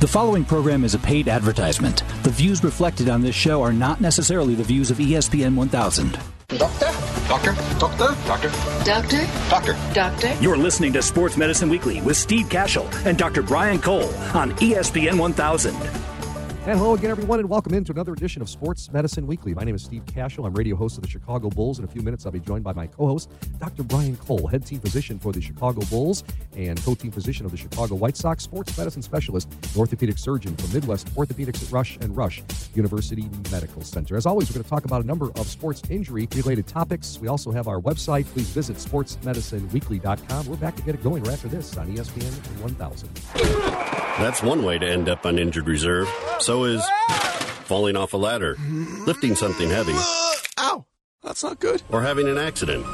The following program is a paid advertisement. The views reflected on this show are not necessarily the views of ESPN 1000. Doctor? Doctor? Doctor? Doctor? Doctor? Doctor? Doctor? You're listening to Sports Medicine Weekly with Steve Kashul and Dr. Brian Cole on ESPN 1000. And hello again, everyone, and welcome into another edition of Sports Medicine Weekly. My name is Steve Kashul. I'm radio host of the Chicago Bulls. In a few minutes, I'll be joined by my co host, Dr. Brian Cole, head team physician for the Chicago Bulls and co team physician of the Chicago White Sox, sports medicine specialist, and orthopedic surgeon from Midwest Orthopedics at Rush and Rush University Medical Center. As always, we're going to talk about a number of sports injury related topics. We also have our website. Please visit sportsmedicineweekly.com. We're back to get it going right after this on ESPN 1000. That's one way to end up on injured reserve. So is falling off a ladder, lifting something heavy, Ow! That's not good. or having an accident.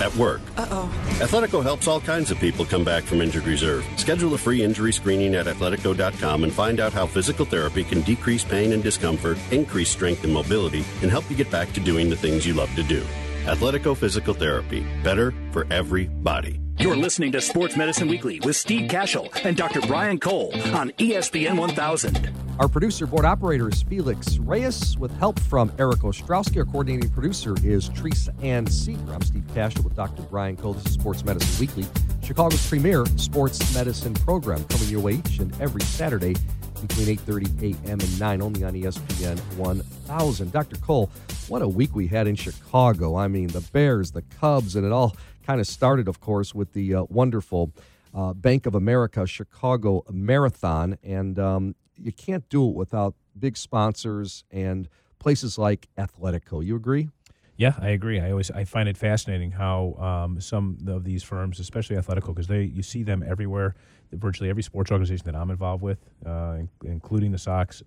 At work. Uh-oh. Athletico helps all kinds of people come back from injured reserve. Schedule a free injury screening at athletico.com and find out how physical therapy can decrease pain and discomfort, increase strength and mobility, and help you get back to doing the things you love to do. Athletico Physical Therapy. Better for everybody. You're listening to Sports Medicine Weekly with Steve Kashul and Dr. Brian Cole on ESPN 1000. Our producer, board operator is Felix Reyes, with help from Eric Ostrowski. Our coordinating producer is Teresa Ann Seeger. I'm Steve Kashul with Dr. Brian Cole. This is Sports Medicine Weekly, Chicago's premier sports medicine program, coming your way each and every Saturday between 8.30 a.m. and 9, only on ESPN 1000. Dr. Cole, what a week we had in Chicago. I mean, the Bears, the Cubs, and it all kind of started, of course, with the uh, wonderful uh, Bank of America Chicago Marathon. And um, you can't do it without big sponsors and places like Athletico. You agree? Yeah, I agree. I always I find it fascinating how um, some of these firms, especially Athletico, because they you see them everywhere. Virtually every sports organization that I'm involved with, uh, in- including the Sox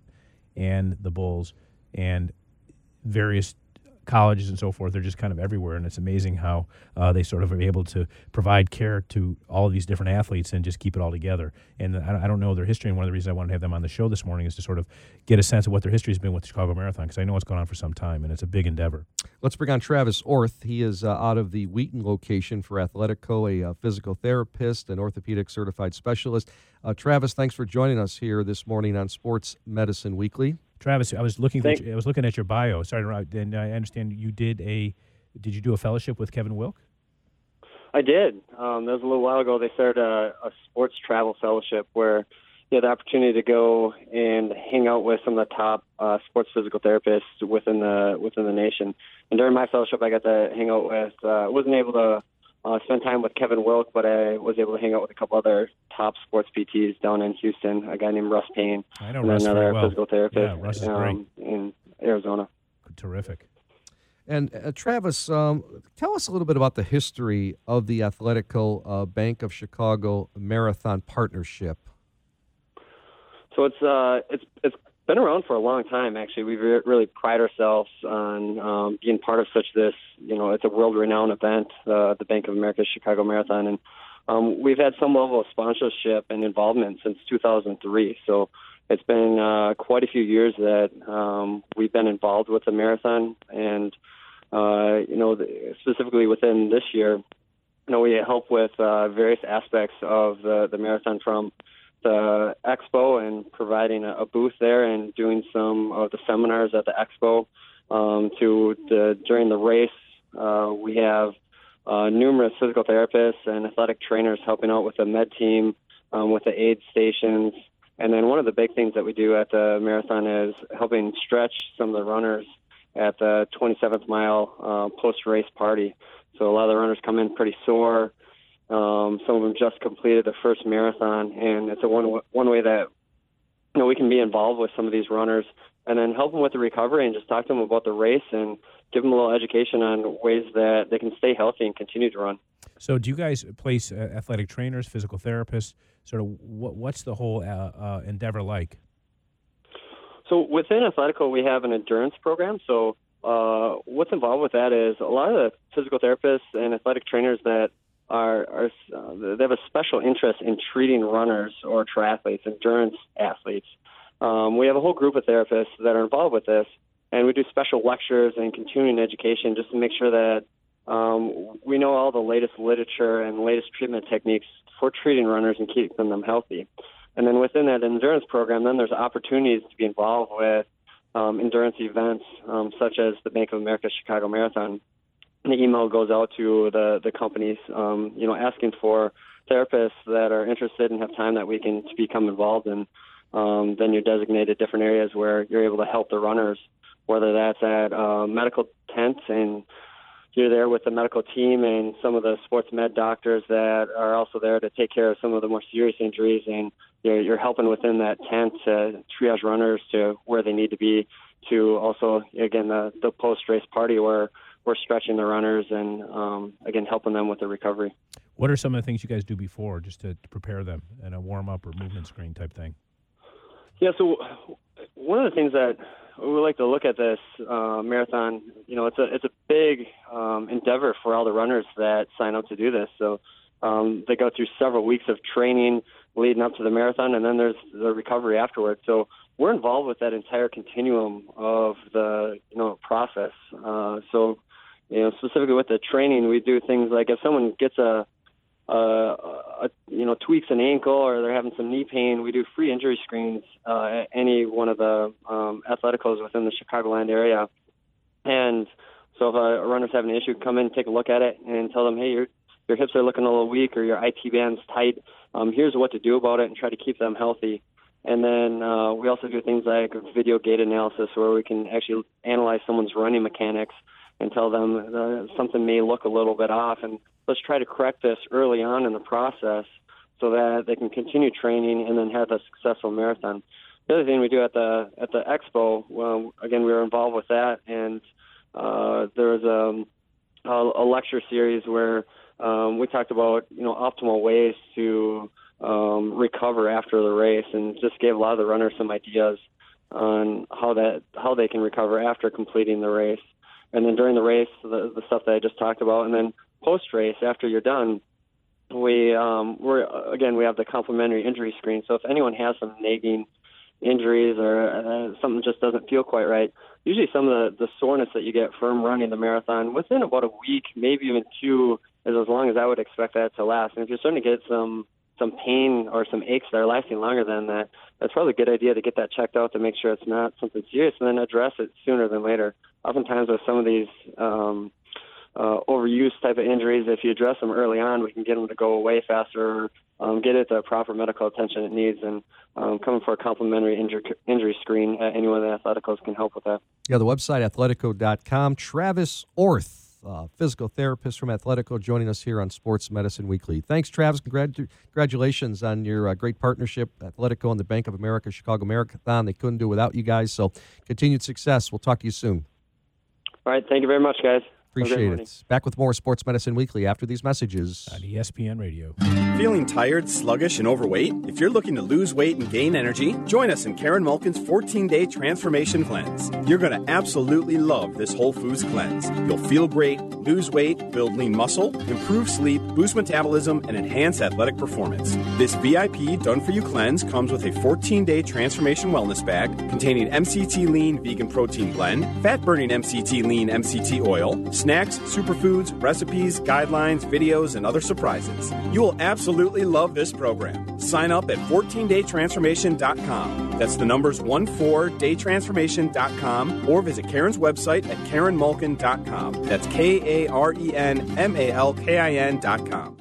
and the Bulls, and various colleges and so forth. They're just kind of everywhere, and it's amazing how uh, they sort of are able to provide care to all these different athletes and just keep it all together. And I, I don't know their history, and one of the reasons I wanted to have them on the show this morning is to sort of get a sense of what their history has been with the Chicago Marathon, because I know it's gone on for some time, and it's a big endeavor. Let's bring on Travis Orth. He is uh, out of the Wheaton location for Athletico, a uh, physical therapist and orthopedic certified specialist. Uh, Travis, thanks for joining us here this morning on Sports Medicine Weekly. Travis, I was looking. Thank- At, I was looking at your bio. Sorry, to interrupt, and I understand you did a. Did you do a fellowship with Kevin Wilk? I did. Um, that was a little while ago. They started a, a sports travel fellowship where you had the opportunity to go and hang out with some of the top uh, sports physical therapists within the within the nation. And during my fellowship, I got to hang out with. Uh, wasn't able to uh, spent time with Kevin Wilk, but I was able to hang out with a couple other top sports PTs down in Houston. A guy named Russ Paine, I know and Russ another well. physical therapist Yeah, Russ is um, in Arizona. Terrific. And uh, Travis, um, tell us a little bit about the history of the Athletico uh, Bank of Chicago Marathon Partnership. So it's uh it's it's been around for a long time. Actually, we re- really pride ourselves on um, being part of such this. You know, it's a world-renowned event, uh, the Bank of America Chicago Marathon, and um, we've had some level of sponsorship and involvement since 2003. So it's been uh, quite a few years that um, we've been involved with the marathon, and uh, you know, specifically within this year, you know, we help with uh, various aspects of the, the marathon from the expo and providing a, a booth there and doing some of the seminars at the expo. Um, to the during the race, uh, we have uh, numerous physical therapists and athletic trainers helping out with the med team, um, with the aid stations, and then one of the big things that we do at the marathon is helping stretch some of the runners at the 27th mile uh, post race party. So a lot of the runners come in pretty sore. Um, some of them just completed the first marathon, and it's a one one way that you know we can be involved with some of these runners, and then help them with the recovery, and just talk to them about the race, and give them a little education on ways that they can stay healthy and continue to run. So, do you guys place uh, athletic trainers, physical therapists? Sort of, what, what's the whole uh, uh, endeavor like? So within Athletico, we have an endurance program. So uh, what's involved with that is a lot of the physical therapists and athletic trainers that they have a special interest in treating runners or triathletes, endurance athletes. Um, we have a whole group of therapists that are involved with this, and we do special lectures and continuing education just to make sure that um, we know all the latest literature and latest treatment techniques for treating runners and keeping them healthy. And then within that endurance program, then there's opportunities to be involved with um, endurance events um, such as the Bank of America Chicago Marathon. The email goes out to the the companies, um, you know, asking for therapists that are interested and have time that weekend to become involved in. Um, then you're designated different areas where you're able to help the runners, whether that's at uh, medical tents and you're there with the medical team and some of the sports med doctors that are also there to take care of some of the more serious injuries and you're, you're helping within that tent to triage runners to where they need to be to also again the, the post race party where we're stretching the runners and um, again helping them with the recovery. What are some of the things you guys do before just to, to prepare them and a warm up or movement screen type thing? Yeah, so one of the things that we like to look at this uh, marathon, you know, it's a it's a big um, endeavor for all the runners that sign up to do this. So um, they go through several weeks of training leading up to the marathon, and then there's the recovery afterwards. So we're involved with that entire continuum of the you know process. Uh, so you know, specifically with the training, we do things like if someone gets a uh, a, you know tweaks an ankle or they're having some knee pain, we do free injury screens uh, at any one of the um, athleticos within the Chicagoland area. And so if a, a runner's having an issue, come in, take a look at it, and tell them, hey, your your hips are looking a little weak or your IT band's tight. Um, here's what to do about it, and try to keep them healthy. And then uh, we also do things like video gait analysis, where we can actually analyze someone's running mechanics and tell them uh, something may look a little bit off, and let's try to correct this early on in the process so that they can continue training and then have a successful marathon. The other thing we do at the at the expo, well, again, we were involved with that, and uh, there was a, a, a lecture series where um, we talked about you know optimal ways to um, recover after the race, and just gave a lot of the runners some ideas on how that how they can recover after completing the race. And then during the race, the, the stuff that I just talked about, and then post race after you're done, we um, we're again we have the complimentary injury screen. So if anyone has some nagging injuries or uh, something just doesn't feel quite right, usually some of the, the soreness that you get from running the marathon within about a week, maybe even two, is as long as I would expect that to last. And if you're starting to get some some pain or some aches that are lasting longer than that, that's probably a good idea to get that checked out to make sure it's not something serious, and then address it sooner than later. Oftentimes with some of these um, uh, overuse type of injuries, if you address them early on, we can get them to go away faster, um, get it the proper medical attention it needs, and um, coming for a complimentary injury, injury screen at any one of the Athleticos can help with that. Yeah, the website, athletico.com. Travis Orth, uh, physical therapist from Athletico, joining us here on Sports Medicine Weekly. Thanks, Travis. Congrat- congratulations on your uh, great partnership, Athletico and the Bank of America Chicago Marathon. They couldn't do without you guys, so continued success. We'll talk to you soon. All right. Thank you very much, guys. Appreciate it. Back with more Sports Medicine Weekly after these messages. On ESPN Radio. Feeling tired, sluggish, and overweight? If you're looking to lose weight and gain energy, join us in Karen Malkin's 14 day transformation cleanse. You're going to absolutely love this Whole Foods cleanse. You'll feel great, lose weight, build lean muscle, improve sleep, boost metabolism, and enhance athletic performance. This VIP done for you cleanse comes with a 14 day transformation wellness bag containing MCT lean vegan protein blend, fat burning MCT lean MCT oil, snacks, superfoods, recipes, guidelines, videos, and other surprises. You will absolutely love this program. Sign up at 14daytransformation.com. That's the numbers 14daytransformation.com or visit Karen's website at karenmalkin.com. That's K A R E N M A L K I N.com.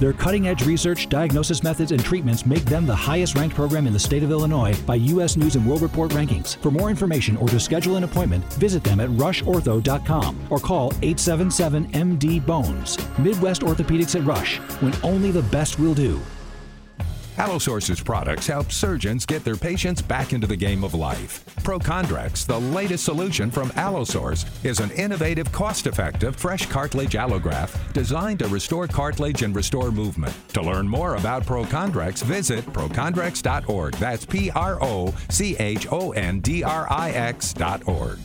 Their cutting edge research, diagnosis methods, and treatments make them the highest ranked program in the state of Illinois by U.S. News and World Report rankings. For more information or to schedule an appointment, visit them at rushortho.com or call 877 MD Bones. Midwest Orthopedics at Rush, when only the best will do. Allosource's products help surgeons get their patients back into the game of life. ProChondrix, the latest solution from Allosource, is an innovative, cost-effective, fresh cartilage allograft designed to restore cartilage and restore movement. To learn more about ProChondrix, visit prochondrix.org. That's P-R-O-C-H-O-N-D-R-I-X dot org.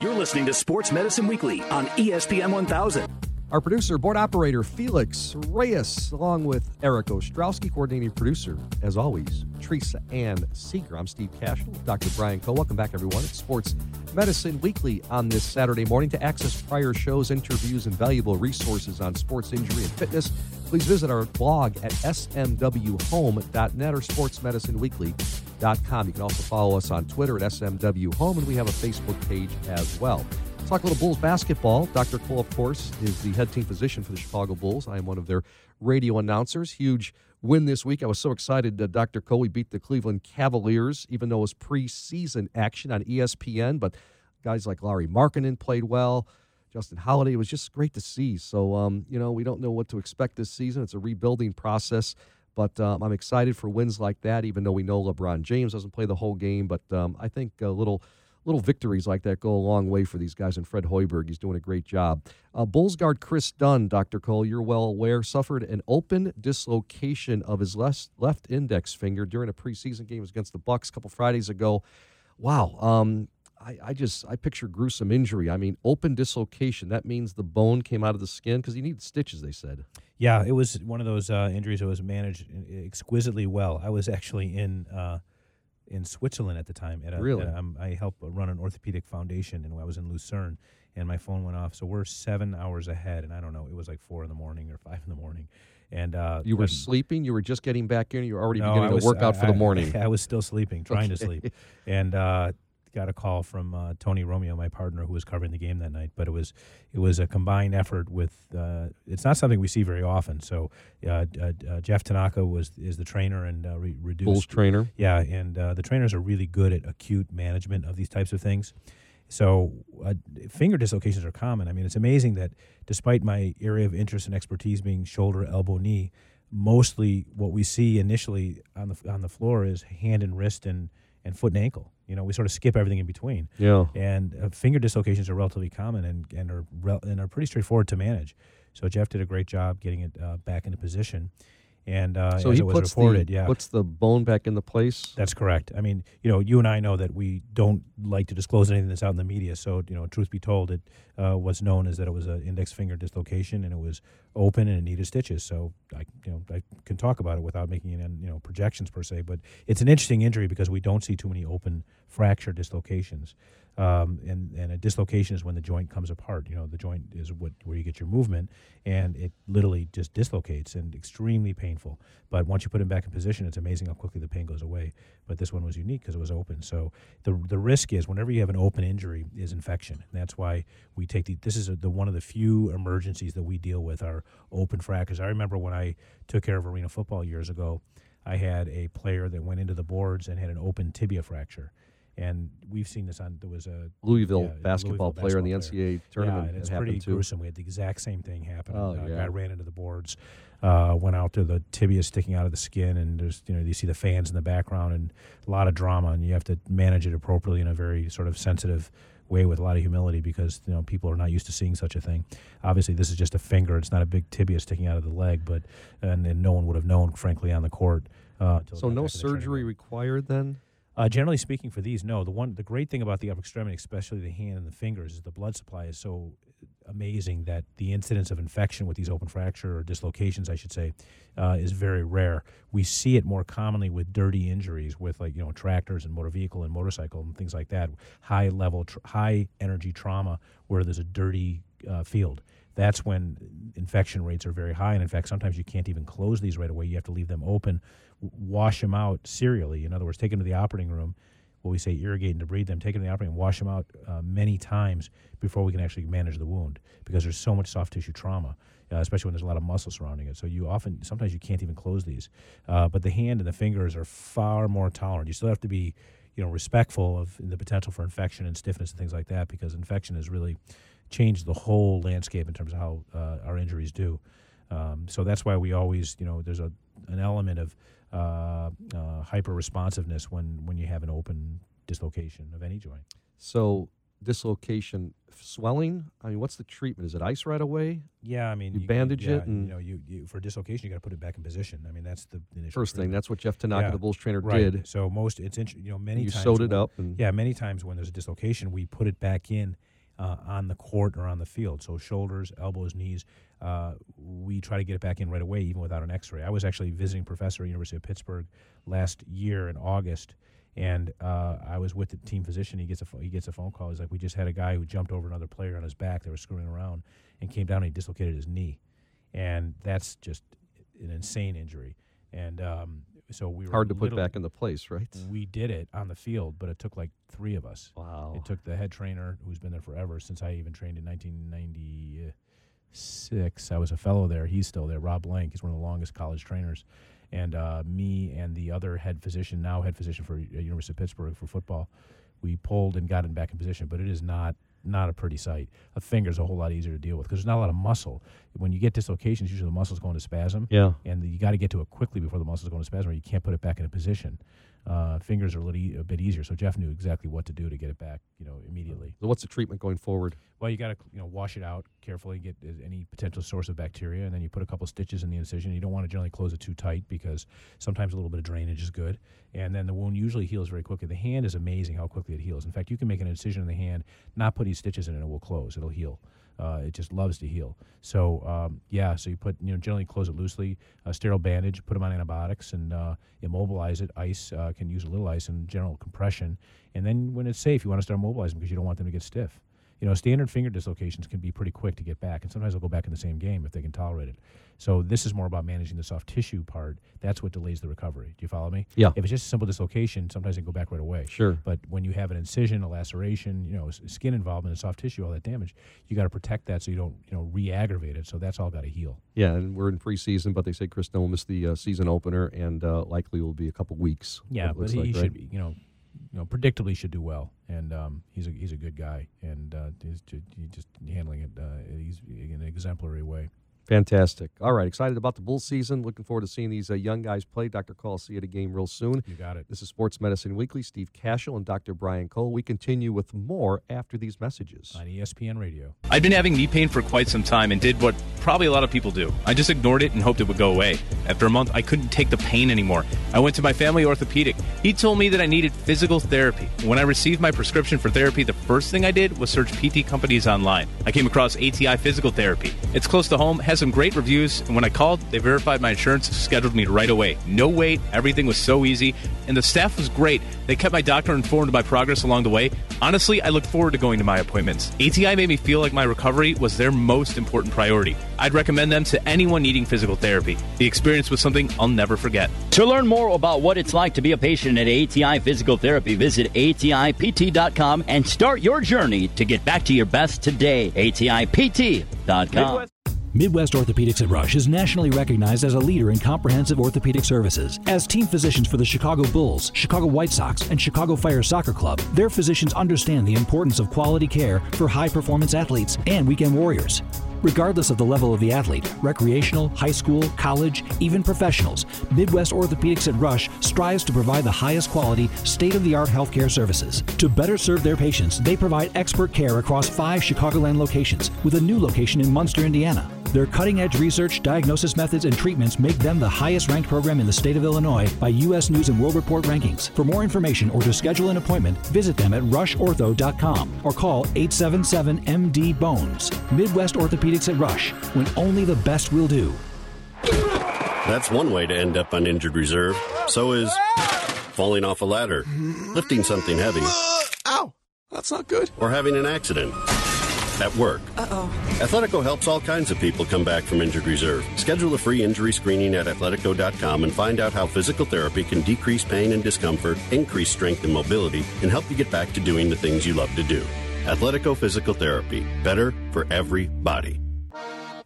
You're listening to Sports Medicine Weekly on ESPN 1000. Our producer, board operator Felix Reyes, along with Eric Ostrowski, coordinating producer, as always, Teresa Ann Seeger. I'm Steve Kashul, Dr. Brian Cole. Welcome back, everyone. It's Sports Medicine Weekly on this Saturday morning. To access prior shows, interviews, and valuable resources on sports injury and fitness, please visit our blog at smwhome.net or sportsmedicineweekly.com. You can also follow us on Twitter at smwhome, and we have a Facebook page as well. Talk a little Bulls basketball. Dr. Cole, of course, is the head team physician for the Chicago Bulls. I am one of their radio announcers. Huge win this week. I was so excited that Dr. Cole, we beat the Cleveland Cavaliers, even though it was preseason action on ESPN. But guys like Lauri Markkanen played well. Justin Holiday. Was just great to see. So, um, you know, we don't know what to expect this season. It's a rebuilding process, but um, I'm excited for wins like that, even though we know LeBron James doesn't play the whole game. But um, I think a little little victories like that go a long way for these guys. And Fred Hoiberg, he's doing a great job. Uh, Bulls guard Kris Dunn, Dr. Cole, you're well aware, suffered an open dislocation of his left, left index finger during a preseason game against the Bucks a couple Fridays ago. Wow. Um, I, I just I picture gruesome injury. I mean, open dislocation. That means the bone came out of the skin because he needed stitches. They said. Yeah, it was one of those uh, injuries that was managed exquisitely well. I was actually in uh, in Switzerland at the time. At a, really, at a, um, I helped run an orthopedic foundation, and I was in Lucerne, and my phone went off. So we're seven hours ahead, and I don't know, it was like four in the morning or five in the morning. And uh, you were sleeping. You were just getting back in. You were already no, beginning was, to work out I, for the morning. I, I, was still sleeping, trying okay. to sleep, and uh, got a call from uh, Tony Romeo, my partner, who was covering the game that night. But it was it was a combined effort with. Uh, it's not something we see very often. So uh, uh Jeff Tanaka was is the trainer and uh, re- reduced Bulls trainer. Yeah, and uh, the trainers are really good at acute management of these types of things. So finger dislocations are common. I mean, it's amazing that despite my area of interest and expertise being shoulder, elbow, knee, mostly what we see initially on the on the floor is hand and wrist and and foot and ankle. You know, we sort of skip everything in between. Yeah. And uh, finger dislocations are relatively common and and are re- and are pretty straightforward to manage. So Jeff did a great job getting it uh, back into position. And uh, so as he it was puts reported, the yeah, puts the bone back in the place. that's correct. I mean, you know, you and I know that we don't like to disclose anything that's out in the media. So, you know, truth be told, it uh, was known as that it was an index finger dislocation and it was open and it needed stitches. So, I, you know, I can talk about it without making any, you know, projections per se. But it's an interesting injury because we don't see too many open fracture dislocations. Um, and and a dislocation is when the joint comes apart. You know, the joint is what where you get your movement, and it literally just dislocates and extremely painful. But once you put it back in position, it's amazing how quickly the pain goes away. But this one was unique because it was open. So the the risk is whenever you have an open injury is infection, and that's why we take the. This is a, the one of the few emergencies that we deal with are open fractures. I remember when I took care of arena football years ago. I had a player that went into the boards and had an open tibia fracture and we've seen this on there was a Louisville yeah, basketball Louisville player in the basketball NCAA tournament. Yeah, and it's pretty too. gruesome. We had the exact same thing happen. Oh, uh, yeah. guy ran into the boards, uh, went out to the tibia sticking out of the skin, and there's you know you see the fans in the background and a lot of drama, and you have to manage it appropriately in a very sort of sensitive way with a lot of humility because you know people are not used to seeing such a thing. Obviously, this is just a finger; it's not a big tibia sticking out of the leg, but and, and no one would have known, frankly, on the court. Uh, So no back to the training surgery required then. Uh, generally speaking, for these, no. The one, the great thing about the upper extremity, especially the hand and the fingers, is the blood supply is so amazing that the incidence of infection with these open fracture or dislocations, I should say, uh, is very rare. We see it more commonly with dirty injuries, with like you know tractors and motor vehicle and motorcycle and things like that. High level, tr- high energy trauma where there's a dirty uh, field. That's when infection rates are very high, and in fact, sometimes you can't even close these right away. You have to leave them open, wash them out serially. In other words, take them to the operating room what we say irrigate and debride them, take them to the operating room, wash them out uh, many times before we can actually manage the wound because there's so much soft tissue trauma, uh, especially when there's a lot of muscle surrounding it. So you often, sometimes you can't even close these. Uh, but the hand and the fingers are far more tolerant. You still have to be, you know, respectful of the potential for infection and stiffness and things like that because infection is really changed the whole landscape in terms of how uh, our injuries do. Um, so that's why we always, you know, there's a an element of uh, uh, hyper responsiveness when when you have an open dislocation of any joint. So dislocation, swelling. I mean, what's the treatment? Is it ice right away? Yeah, I mean, you, bandage yeah, it, and you know, you, you for dislocation, you got to put it back in position. I mean, that's the initial first thing. That's what Jeff Tanaka, Yeah, the Bulls trainer, right. did. So most it's you know many You times sewed it when- up and- yeah many times when there's a dislocation we put it back in uh, on the court or on the field. So shoulders, elbows, knees. Uh, we try to get it back in right away, even without an X-ray. I was actually visiting professor at University of Pittsburgh last year in August, and uh, I was with the team physician. He gets a he gets a phone call. He's like, "We just had a guy who jumped over another player on his back. They were screwing around and came down and he dislocated his knee, and that's just an insane injury." And um, so we were Hard to put back into place, right? we did it on the field, but it took like three of us. Wow. It took the head trainer, who's been there forever since I even trained in 1996. I was a fellow there. He's still there. Rob Blanc. He's one of the longest college trainers. And uh, me and the other head physician, now head physician for uh, University of Pittsburgh for football, we pulled and got him back in position. But it is not not a pretty sight. A finger's a whole lot easier to deal with because there's not a lot of muscle. When you get dislocations, usually the muscle's going to spasm. Yeah. And you got to get to it quickly before the muscle's going to spasm, or you can't put it back in a position. Uh, fingers are a, little e- a bit easier, so Jeff knew exactly what to do to get it back, you know, immediately. So what's the treatment going forward? Well, you got to you know wash it out carefully, get any potential source of bacteria, and then you put a couple stitches in the incision. You don't want to generally close it too tight because sometimes a little bit of drainage is good, and then the wound usually heals very quickly. The hand is amazing how quickly it heals. In fact, you can make an incision in the hand, not put any stitches in it, and it will close. It'll heal. Uh, it just loves to heal. So um, yeah, so you put you know generally close it loosely, a sterile bandage, put them on antibiotics, and uh, immobilize it. Ice uh, can use a little ice and general compression, and then when it's safe, you want to start mobilizing because you don't want them to get stiff. You know, standard finger dislocations can be pretty quick to get back, and sometimes they'll go back in the same game if they can tolerate it. So this is more about managing the soft tissue part. That's what delays the recovery. Do you follow me? Yeah. If it's just a simple dislocation, sometimes they can go back right away. Sure. But when you have an incision, a laceration, you know, skin involvement, and soft tissue, all that damage, you got to protect that so you don't, you know, re-aggravate it. So that's all got to heal. Yeah, and we're in preseason, but they say Kris will miss the uh, season opener, and uh, likely will be a couple weeks. Yeah, it but he, like, right? should, be, you know, you know, predictably should do well, and um, he's a he's a good guy, and uh, he's, ju- he just handling it. Uh, he's in an exemplary way. Fantastic. All right, excited about the bull season. Looking forward to seeing these uh, young guys play. Dr. Cole, see you at a game real soon. You got it. This is Sports Medicine Weekly. Steve Kashul and Dr. Brian Cole. We continue with more after these messages. on ESPN Radio. I'd been having knee pain for quite some time and did what probably a lot of people do. I just ignored it and hoped it would go away. After a month, I couldn't take the pain anymore. I went to my family orthopedic. He told me that I needed physical therapy. When I received my prescription for therapy, the first thing I did was search PT companies online. I came across ATI Physical Therapy. It's close to home, has some great reviews, and when I called, they verified my insurance, scheduled me right away. No wait, everything was so easy, and the staff was great. They kept my doctor informed of my progress along the way. Honestly, I look forward to going to my appointments. ATI made me feel like my recovery was their most important priority. I'd recommend them to anyone needing physical therapy. The experience was something I'll never forget. To learn more about what it's like to be a patient at ATI Physical Therapy, visit ATIPT.com and start your journey to get back to your best today. ATIPT.com. Midwest Orthopedics at Rush is nationally recognized as a leader in comprehensive orthopedic services. As team physicians for the Chicago Bulls, Chicago White Sox, and Chicago Fire Soccer Club, their physicians understand the importance of quality care for high performance athletes and weekend warriors. Regardless of the level of the athlete, recreational, high school, college, even professionals, Midwest Orthopedics at Rush strives to provide the highest quality, state of the art healthcare services. To better serve their patients, they provide expert care across five Chicagoland locations, with a new location in Munster, Indiana. Their cutting edge research, diagnosis methods, and treatments make them the highest ranked program in the state of Illinois by U.S. News and World Report rankings. For more information or to schedule an appointment, visit them at rushortho.com or call 877 MD Bones. Midwest Orthopedics at Rush, when only the best will do. That's one way to end up on injured reserve. So is falling off a ladder, lifting something heavy, Ow! That's not good. or having an accident. At work. Uh oh. Athletico helps all kinds of people come back from injured reserve. Schedule a free injury screening at athletico.com and find out how physical therapy can decrease pain and discomfort, increase strength and mobility, and help you get back to doing the things you love to do. Athletico Physical Therapy. Better for everybody.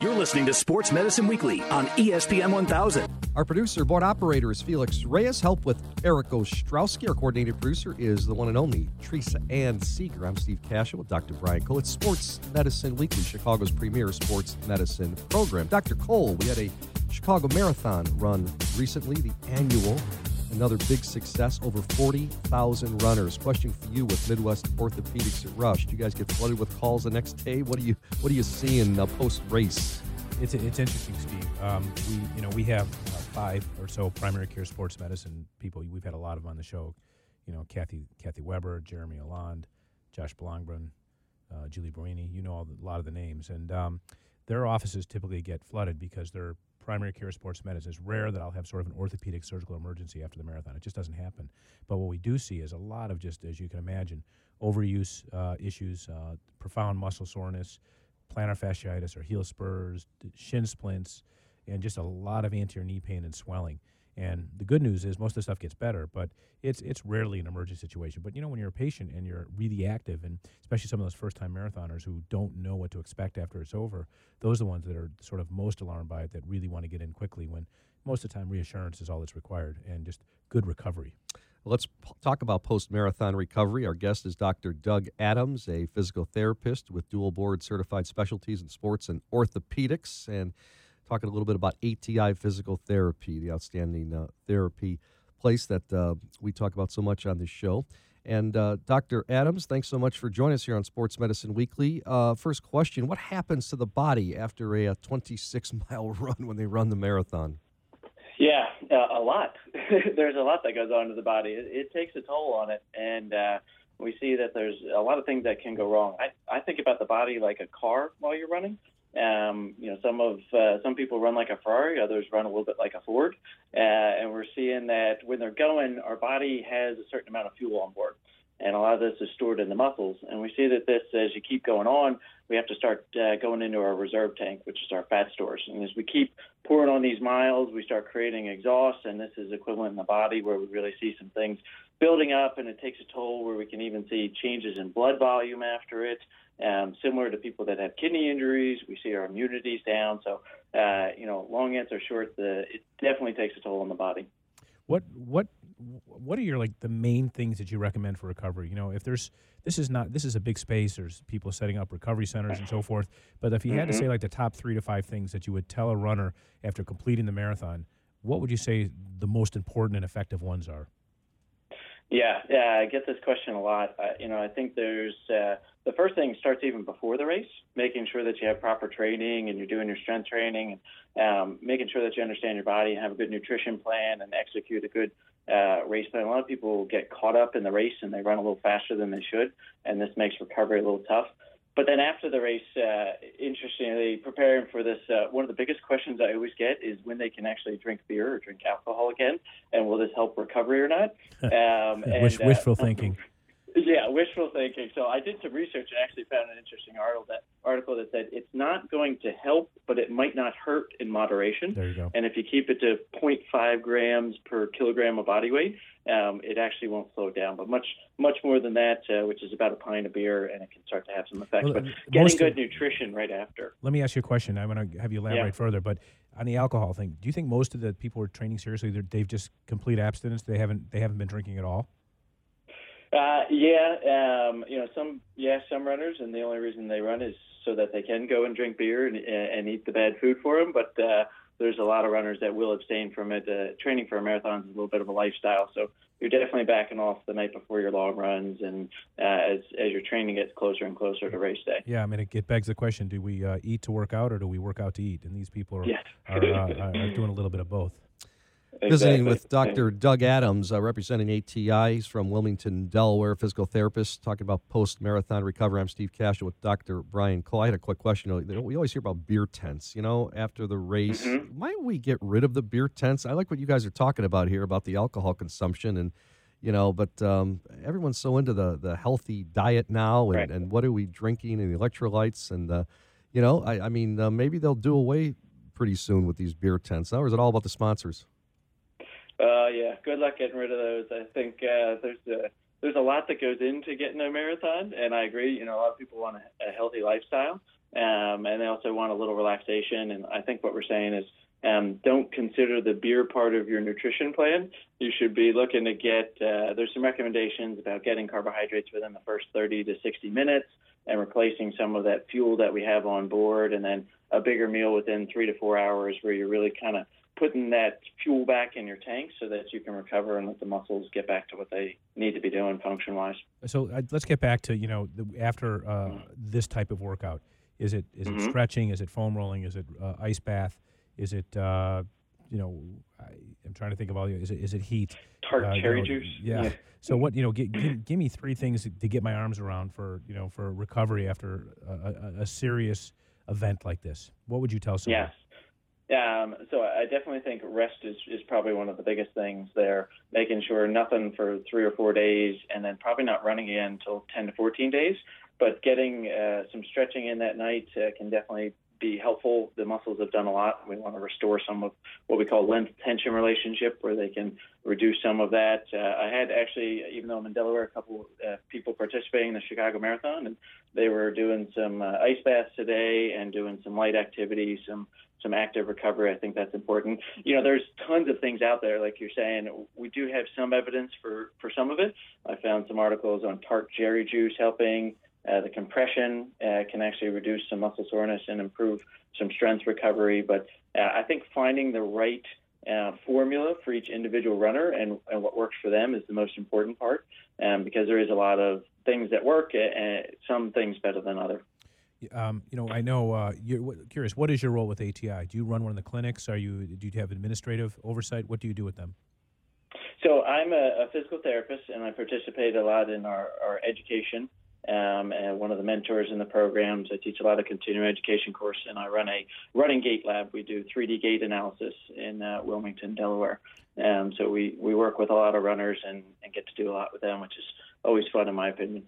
You're listening to Sports Medicine Weekly on ESPN 1000. Our producer, board operator is Felix Reyes. Help with Eric Ostrowski. Our coordinated producer is the one and only Teresa Ann Seeger. I'm Steve Kashul with Dr. Brian Cole. It's Sports Medicine Weekly, Chicago's premier sports medicine program. Dr. Cole, we had a Chicago Marathon run recently, the annual. Another big success, over 40,000 runners. Question for you with Midwest Orthopedics at Rush. Do you guys get flooded with calls the next day? What do you What do you see in uh, post race? It's it's interesting, Steve. Um, we you know we have uh, five or so primary care sports medicine people. We've had a lot of on the show. You know, Kathy Kathy Weber, Jeremy Alland, Josh Blomgren, uh, Julie Barini. You know all the, a lot of the names, and um, their offices typically get flooded because they're primary care sports medicine. It's rare that I'll have sort of an orthopedic surgical emergency after the marathon. It just doesn't happen. But what we do see is a lot of just, as you can imagine, overuse uh, issues, uh, profound muscle soreness, plantar fasciitis or heel spurs, shin splints, and just a lot of anterior knee pain and swelling. And the good news is most of the stuff gets better, but it's it's rarely an emergency situation. But you know, when you're a patient and you're really active, and especially some of those first time marathoners who don't know what to expect after it's over, those are the ones that are sort of most alarmed by it that really want to get in quickly when most of the time reassurance is all that's required and just good recovery. Let's p- talk about post marathon recovery. Our guest is Dr. Doug Adams, a physical therapist with dual board certified specialties in sports and orthopedics. And talking a little bit about ATI Physical Therapy, the outstanding uh, therapy place that uh, we talk about so much on this show. And uh, Dr. Adams, thanks so much for joining us here on Sports Medicine Weekly. Uh, first question What happens to the body after a, a 26 mile run when they run the marathon? Yeah, uh, a lot. there's a lot that goes on to the body. It, it takes a toll on it. And uh, we see that there's a lot of things that can go wrong. I, I think about the body like a car while you're running. Um, you know, some of uh, some people run like a Ferrari, others run a little bit like a Ford, uh, and we're seeing that when they're going, our body has a certain amount of fuel on board, and a lot of this is stored in the muscles. And we see that this, as you keep going on, we have to start uh, going into our reserve tank, which is our fat stores. And as we keep pouring on these miles, we start creating exhaust, and this is equivalent in the body where we really see some things building up, and it takes a toll where we can even see changes in blood volume after it. Um, similar to people that have kidney injuries, we see our immunities down. So, uh, you know, long answer short, the, it definitely takes a toll on the body. What what what are your like the main things that you recommend for recovery? You know, if there's this is not this is a big space. There's people setting up recovery centers and so forth. But if you had to Mm-hmm. say like the top three to five things that you would tell a runner after completing the marathon, what would you say the most important and effective ones are? Yeah, yeah, I get this question a lot. Uh, you know, I think there's uh, the first thing starts even before the race, making sure that you have proper training and you're doing your strength training, and um, making sure that you understand your body and have a good nutrition plan and execute a good uh, race plan. A lot of people get caught up in the race and they run a little faster than they should, and this makes recovery a little tough. But then after the race, uh, interestingly, preparing for this, uh, one of the biggest questions I always get is when they can actually drink beer or drink alcohol again, and will this help recovery or not? Um, and, uh, wishful thinking. yeah, wishful thinking. So I did some research and actually found an interesting article that article that said it's not going to help, but it might not hurt in moderation. There you go. And if you keep it to 0.5 grams per kilogram of body weight, um, it actually won't slow down. But much much more than that, uh, which is about a pint of beer, and it can start to have some effects. Well, but uh, getting good nutrition right after. Let me ask you a question. I want to have you elaborate Yeah. further, but on the alcohol thing, do you think most of the people who are training seriously, they're- they've just complete abstinence? They haven't they haven't been drinking at all? Uh, yeah, um, you know, some yeah, some runners, and the only reason they run is so that they can go and drink beer and, and eat the bad food for them. But uh, there's a lot of runners that will abstain from it. Uh, training for a marathon is a little bit of a lifestyle, so you're definitely backing off the night before your long runs, and uh, as as your training gets closer and closer to race day. Yeah, I mean, it, it begs the question: Do we uh, eat to work out, or do we work out to eat? And these people are Yeah. are, uh, are, are doing a little bit of both. Visiting Exactly. with Dr. Doug Adams, uh, representing ATI. He's from Wilmington, Delaware, physical therapist, talking about post marathon recovery. I'm Steve Kashul with Dr. Brian Cole. I had a quick question. We always hear about beer tents, you know, after the race. Mm-hmm. Might we get rid of the beer tents? I like what you guys are talking about here about the alcohol consumption and, you know, but um, everyone's so into the, the healthy diet now and, Right. and what are we drinking and the electrolytes and, uh, you know, I, I mean, uh, maybe they'll do away pretty soon with these beer tents. Now, or is it all about the sponsors? Uh, yeah, good luck getting rid of those. I think uh, there's a there's a lot that goes into getting a marathon, and I agree. You know, a lot of people want a, a healthy lifestyle, um, and they also want a little relaxation. And I think what we're saying is um, don't consider the beer part of your nutrition plan. You should be looking to get, uh, there's some recommendations about getting carbohydrates within the first 30 to 60 minutes and replacing some of that fuel that we have on board, and then a bigger meal within three to four hours where you're really kind of putting that fuel back in your tank so that you can recover and let the muscles get back to what they need to be doing function wise. So uh, let's get back to you know the, after uh, this type of workout. Is it is Mhm. it stretching? Is it foam rolling? Is it uh, ice bath? Is it uh, you know I, I'm trying to think of all the is it is it heat? Tart Uh, you cherry know, juice? Yeah. Yeah. So what you know? Give, give, give me three things to get my arms around for you know for recovery after a, a, a serious event like this. What would you tell someone? Yes. Um, so I definitely think rest is, is probably one of the biggest things there. Making sure nothing for three or four days, and then probably not running again until 10 to 14 days. But getting uh, some stretching in that night uh, can definitely be helpful. The muscles have done a lot. We want to restore some of what we call length tension relationship, where they can reduce some of that. Uh, I had actually, even though I'm in Delaware, a couple uh, people participating in the Chicago Marathon, and they were doing some uh, ice baths today and doing some light activities, some some active recovery. I think that's important. You know, there's tons of things out there, like you're saying. We do have some evidence for for some of it. I found some articles on tart cherry juice helping. Uh, the compression uh, can actually reduce some muscle soreness and improve some strength recovery. But uh, I think finding the right uh, formula for each individual runner and, and what works for them is the most important part um, because there is a lot of things that work and some things better than others. Um, you know, I know. Uh, you're curious. What is your role with ATI? Do you run one of the clinics? Are you? Do you have administrative oversight? What do you do with them? So I'm a, a physical therapist, and I participate a lot in our, our education. Um, and one of the mentors in the programs, I teach a lot of continuing education course, and I run a running gait lab. We do 3D gait analysis in uh, Wilmington, Delaware. Um, so we, we work with a lot of runners and, and get to do a lot with them, which is always fun in my opinion.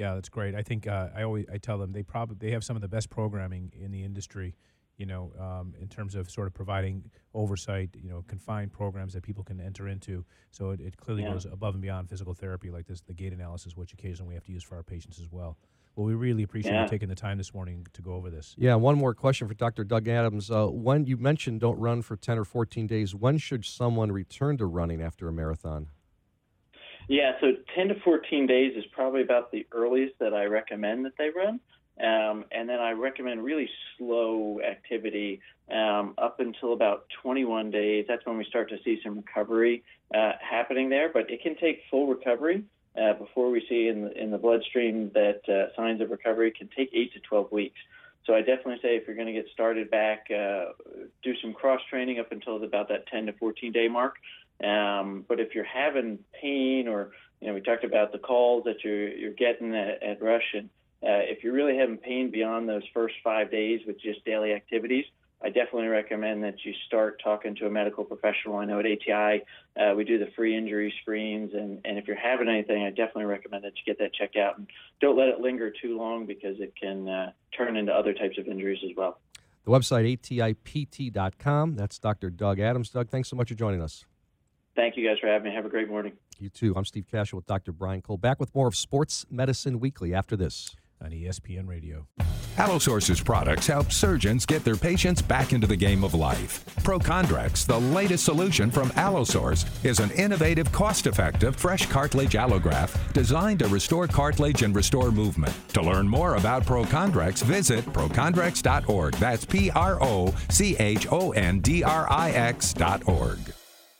Yeah, that's great. I think uh, I always I tell them they probably they have some of the best programming in the industry. You know, um, in terms of sort of providing oversight, you know, confined programs that people can enter into. So it, it clearly Yeah. goes above and beyond physical therapy, like this the gait analysis, which occasionally we have to use for our patients as well. Well, we really appreciate Yeah. you taking the time this morning to go over this. Yeah, one more question for Dr. Doug Adams. Uh, when you mentioned don't run for 10 or 14 days, when should someone return to running after a marathon? Yeah, so 10 to 14 days is probably about the earliest that I recommend that they run. Um, and then I recommend really slow activity um, up until about 21 days. That's when we start to see some recovery uh, happening there. But it can take full recovery uh, before we see in the, in the bloodstream that uh, signs of recovery can take 8 to 12 weeks. So I definitely say if you're going to get started back, uh, do some cross training up until about that 10 to 14 day mark. Um, but if you're having pain or you know we talked about the calls that you're you're getting at, at Rush, and uh, if you're really having pain beyond those first five days with just daily activities, I definitely recommend that you start talking to a medical professional. I know at ATI uh, we do the free injury screens, and, and if you're having anything, I definitely recommend that you get that checked out and don't let it linger too long because it can uh, turn into other types of injuries as well. The website, atipt.com. That's Dr. Doug Adams. Doug, thanks so much for joining us. Thank you guys for having me. Have a great morning. You too. I'm Steve Kashul with Dr. Brian Cole. Back with more of Sports Medicine Weekly after this. On ESPN Radio. Allosource's products help surgeons get their patients back into the game of life. ProChondrix, the latest solution from Allosource, is an innovative, cost-effective, fresh cartilage allograft designed to restore cartilage and restore movement. To learn more about ProChondrix, visit prochondrix.org. That's P-R-O-C-H-O-N-D-R-I-X dot org.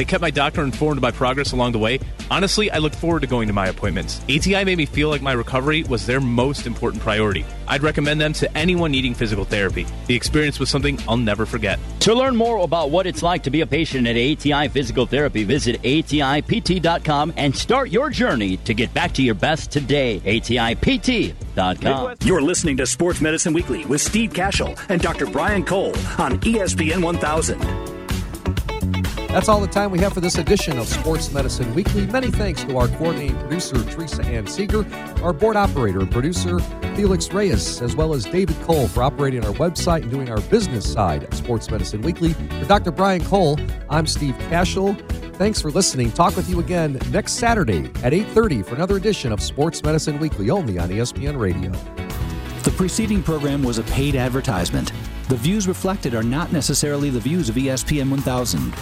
They kept my doctor informed of my progress along the way. Honestly, I look forward to going to my appointments. ATI made me feel like my recovery was their most important priority. I'd recommend them to anyone needing physical therapy. The experience was something I'll never forget. To learn more about what it's like to be a patient at ATI Physical Therapy, visit ATIPT.com and start your journey to get back to your best today. ATIPT.com. You're listening to Sports Medicine Weekly with Steve Kashul and Dr. Brian Cole on ESPN 1000. That's all the time we have for this edition of Sports Medicine Weekly. Many thanks to our coordinating producer, Teresa Ann Seeger, our board operator and producer, Felix Reyes, as well as David Cole for operating our website and doing our business side of Sports Medicine Weekly. For Dr. Brian Cole, I'm Steve Kashul. Thanks for listening. Talk with you again next Saturday at 8.30 for another edition of Sports Medicine Weekly, only on ESPN Radio. The preceding program was a paid advertisement. The views reflected are not necessarily the views of ESPN 1000.